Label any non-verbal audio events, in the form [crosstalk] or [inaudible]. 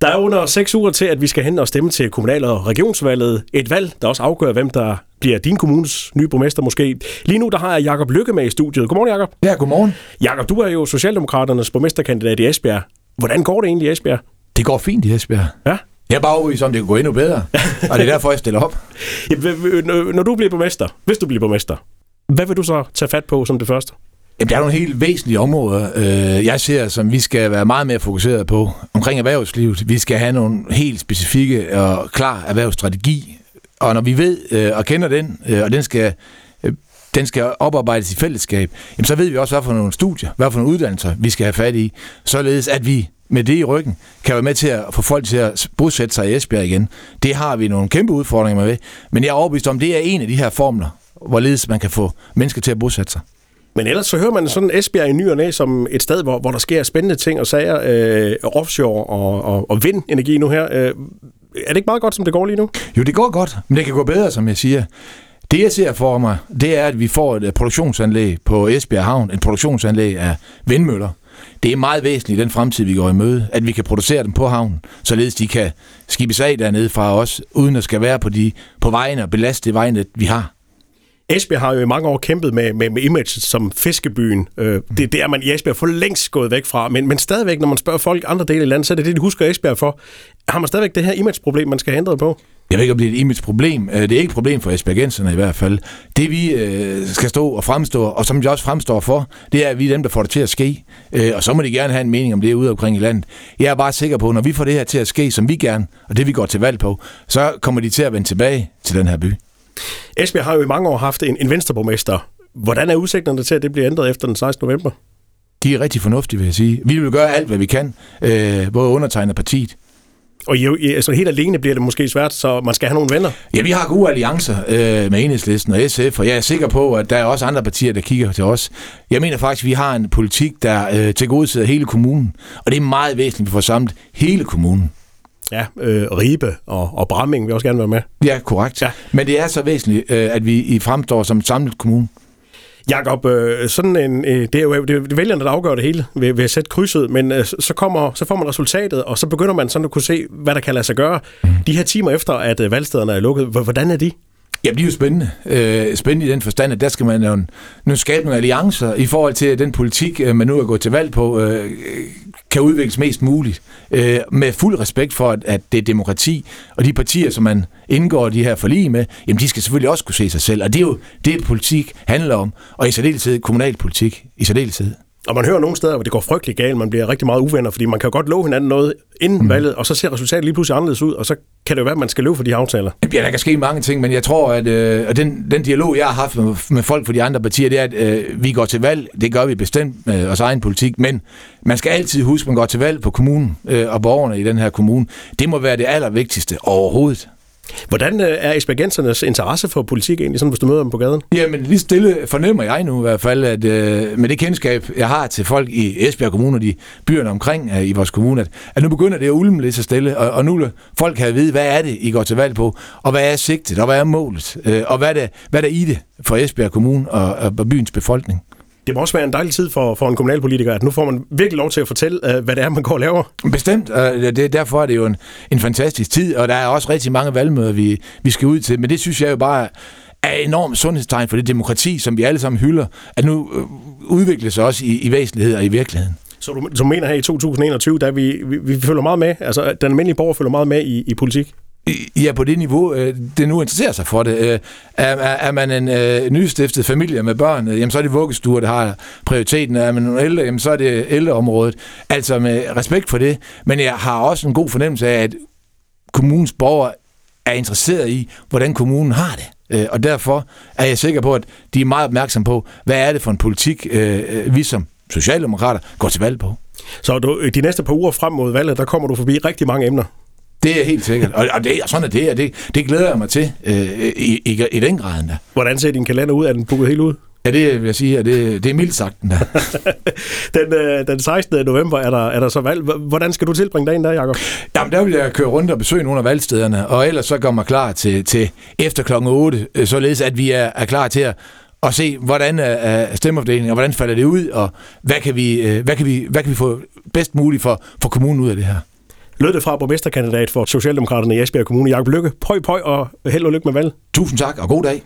Der er under seks uger til, at vi skal hen og stemme til kommunal- og regionsvalget. Et valg, der også afgør, hvem der bliver din kommunes nye borgmester måske. Lige nu der har jeg Jakob Lykke med i studiet. Godmorgen, Jakob. Ja, godmorgen. Jakob, du er jo Socialdemokraternes borgmesterkandidat i Esbjerg. Hvordan går det egentlig i Esbjerg? Det går fint i Esbjerg. Ja? Jeg er bare overbevist om, det kan gå endnu bedre. og det er derfor, jeg stiller op. [laughs] Ja, Når du bliver borgmester, hvis du bliver borgmester, hvad vil du så tage fat på som det første? Jamen, der er nogle helt væsentlige områder, øh, jeg ser, som vi skal være meget mere fokuseret på omkring erhvervslivet. Vi skal have nogle helt specifikke og klar erhvervsstrategi, og når vi ved øh, og kender den, øh, og den skal, øh, den skal oparbejdes i fællesskab, jamen, så ved vi også, hvad for nogle studier, hvad for nogle uddannelser, vi skal have fat i, således at vi med det i ryggen, kan være med til at få folk til at bosætte sig i Esbjerg igen. Det har vi nogle kæmpe udfordringer med, men jeg er overbevist om, det er en af de her formler, hvorledes man kan få mennesker til at bosætte sig. Men ellers så hører man sådan Esbjerg i ny og næ som et sted, hvor, hvor der sker spændende ting og sager, øh, offshore og, og, og vindenergi nu her. Øh, er det ikke meget godt, som det går lige nu? Jo, det går godt, men det kan gå bedre, som jeg siger. Det, jeg ser for mig, det er, at vi får et øh, produktionsanlæg på Esbjerg Havn, et produktionsanlæg af vindmøller. Det er meget væsentligt i den fremtid, vi går i møde, at vi kan producere dem på havnen, således de kan skibes af dernede fra os, uden at skal være på, de, på vejene og belaste det vejnet, vi har. Esbjerg har jo i mange år kæmpet med, med, med image som fiskebyen. Øh, det, det er man i Esbjerg for længst gået væk fra, men, men stadigvæk, når man spørger folk andre dele af landet, så er det det, de husker Esbjerg for. Har man stadigvæk det her imageproblem, man skal have ændret på? Jeg ved ikke, om det er et imageproblem. Øh, det er ikke et problem for Esbjergenserne i hvert fald. Det vi øh, skal stå og fremstå, og som vi også fremstår for, det er, at vi er dem, der får det til at ske. Øh, og så må de gerne have en mening om det ude omkring i landet. Jeg er bare sikker på, at når vi får det her til at ske, som vi gerne, og det vi går til valg på, så kommer de til at vende tilbage til den her by. Esbjerg har jo i mange år haft en, en venstreborgmester. Hvordan er udsigterne til, at det bliver ændret efter den 16. november? De er rigtig fornuftige, vil jeg sige. Vi vil gøre alt, hvad vi kan, øh, både undertegner partiet. Og jo, altså helt alene bliver det måske svært, så man skal have nogle venner. Ja, vi har gode alliancer øh, med Enhedslisten og SF, og jeg er sikker på, at der er også andre partier, der kigger til os. Jeg mener faktisk, at vi har en politik, der øh, til gode sidder hele kommunen, og det er meget væsentligt, at vi får samlet hele kommunen. Ja, øh, Ribe og, og Bramming vil også gerne være med. Ja, korrekt. Ja. Men det er så væsentligt, øh, at vi i fremstår som et samlet kommune. Jakob, øh, sådan en, øh, det er jo det er vælgerne, der afgør det hele ved, ved at sætte krydset, men øh, så, kommer, så får man resultatet, og så begynder man sådan at kunne se, hvad der kan lade sig gøre. Mm. De her timer efter, at øh, valgstederne er lukket, hvordan er de? Ja, det er jo spændende. Øh, spændende i den forstand, at der skal man jo nu skabe nogle alliancer i forhold til, den politik, øh, man nu er gået til valg på, øh, kan udvikles mest muligt. Øh, med fuld respekt for, at, at det er demokrati, og de partier, som man indgår de her forlig med, jamen de skal selvfølgelig også kunne se sig selv. Og det er jo det, politik handler om, og i særdeleshed kommunalpolitik i særdeleshed. Og man hører nogle steder, hvor det går frygtelig galt, man bliver rigtig meget uvenner, fordi man kan jo godt love hinanden noget inden mm. valget, og så ser resultatet lige pludselig anderledes ud, og så kan det jo være, at man skal løbe for de aftaler. Ja, der kan ske mange ting, men jeg tror, at øh, og den, den dialog, jeg har haft med, med folk fra de andre partier, det er, at øh, vi går til valg, det gør vi bestemt med vores egen politik, men man skal altid huske, at man går til valg på kommunen øh, og borgerne i den her kommune. Det må være det allervigtigste overhovedet. Hvordan øh, er Esbjergensernes interesse for politik egentlig, sådan, hvis du møder dem på gaden? Jamen lige stille fornemmer jeg nu i hvert fald, at øh, med det kendskab, jeg har til folk i Esbjerg Kommune og de byerne omkring øh, i vores kommune, at, at nu begynder det at ulme lidt så stille, og, og nu vil folk have at vide, hvad er det, I går til valg på, og hvad er sigtet, og hvad er målet, øh, og hvad er, det, hvad er det i det for Esbjerg Kommune og, og byens befolkning? Det må også være en dejlig tid for, for en kommunalpolitiker, at nu får man virkelig lov til at fortælle, uh, hvad det er, man går og laver. Bestemt, og det, derfor er det jo en, en fantastisk tid, og der er også rigtig mange valgmøder, vi, vi skal ud til, men det synes jeg jo bare er enormt sundhedstegn for det demokrati, som vi alle sammen hylder, at nu øh, udvikler sig også i, i væsentlighed og i virkeligheden. Så du, du mener her i 2021, der vi, vi, vi følger meget med, altså den almindelige borger følger meget med i, i politik? Ja, på det niveau, øh, det nu interesserer sig for det. Øh, er, er man en øh, nystiftet familie med børn, øh, jamen så er det vuggestuer, der har prioriteten. Er man ældre, jamen så er det ældreområdet. Altså med respekt for det. Men jeg har også en god fornemmelse af, at kommunens borgere er interesseret i, hvordan kommunen har det. Øh, og derfor er jeg sikker på, at de er meget opmærksomme på, hvad er det for en politik, øh, øh, vi som socialdemokrater går til valg på. Så du, de næste par uger frem mod valget, der kommer du forbi rigtig mange emner? Det er helt sikkert. Og, og, det, og sådan er det, og det, det glæder jeg mig til øh, i, i, i den grad endda. Hvordan ser din kalender ud? Er den booket helt ud? Ja, det vil jeg sige, at det, det er mildt sagt. Den, [laughs] den, øh, den 16. november er der, er der så valg. Hvordan skal du tilbringe dagen der, Jacob? Jamen, der vil jeg køre rundt og besøge nogle af valgstederne, og ellers så går mig klar til, til efter klokken 8, øh, således at vi er, er klar til at og se, hvordan er stemmefordelingen, og hvordan falder det ud, og hvad kan vi, øh, hvad kan vi, hvad kan vi få bedst muligt for, for kommunen ud af det her. Lød det fra borgmesterkandidat for Socialdemokraterne i Esbjerg Kommune, Jakob Lykke. Pøj, pøj og held og lykke med valg. Tusind tak, og god dag.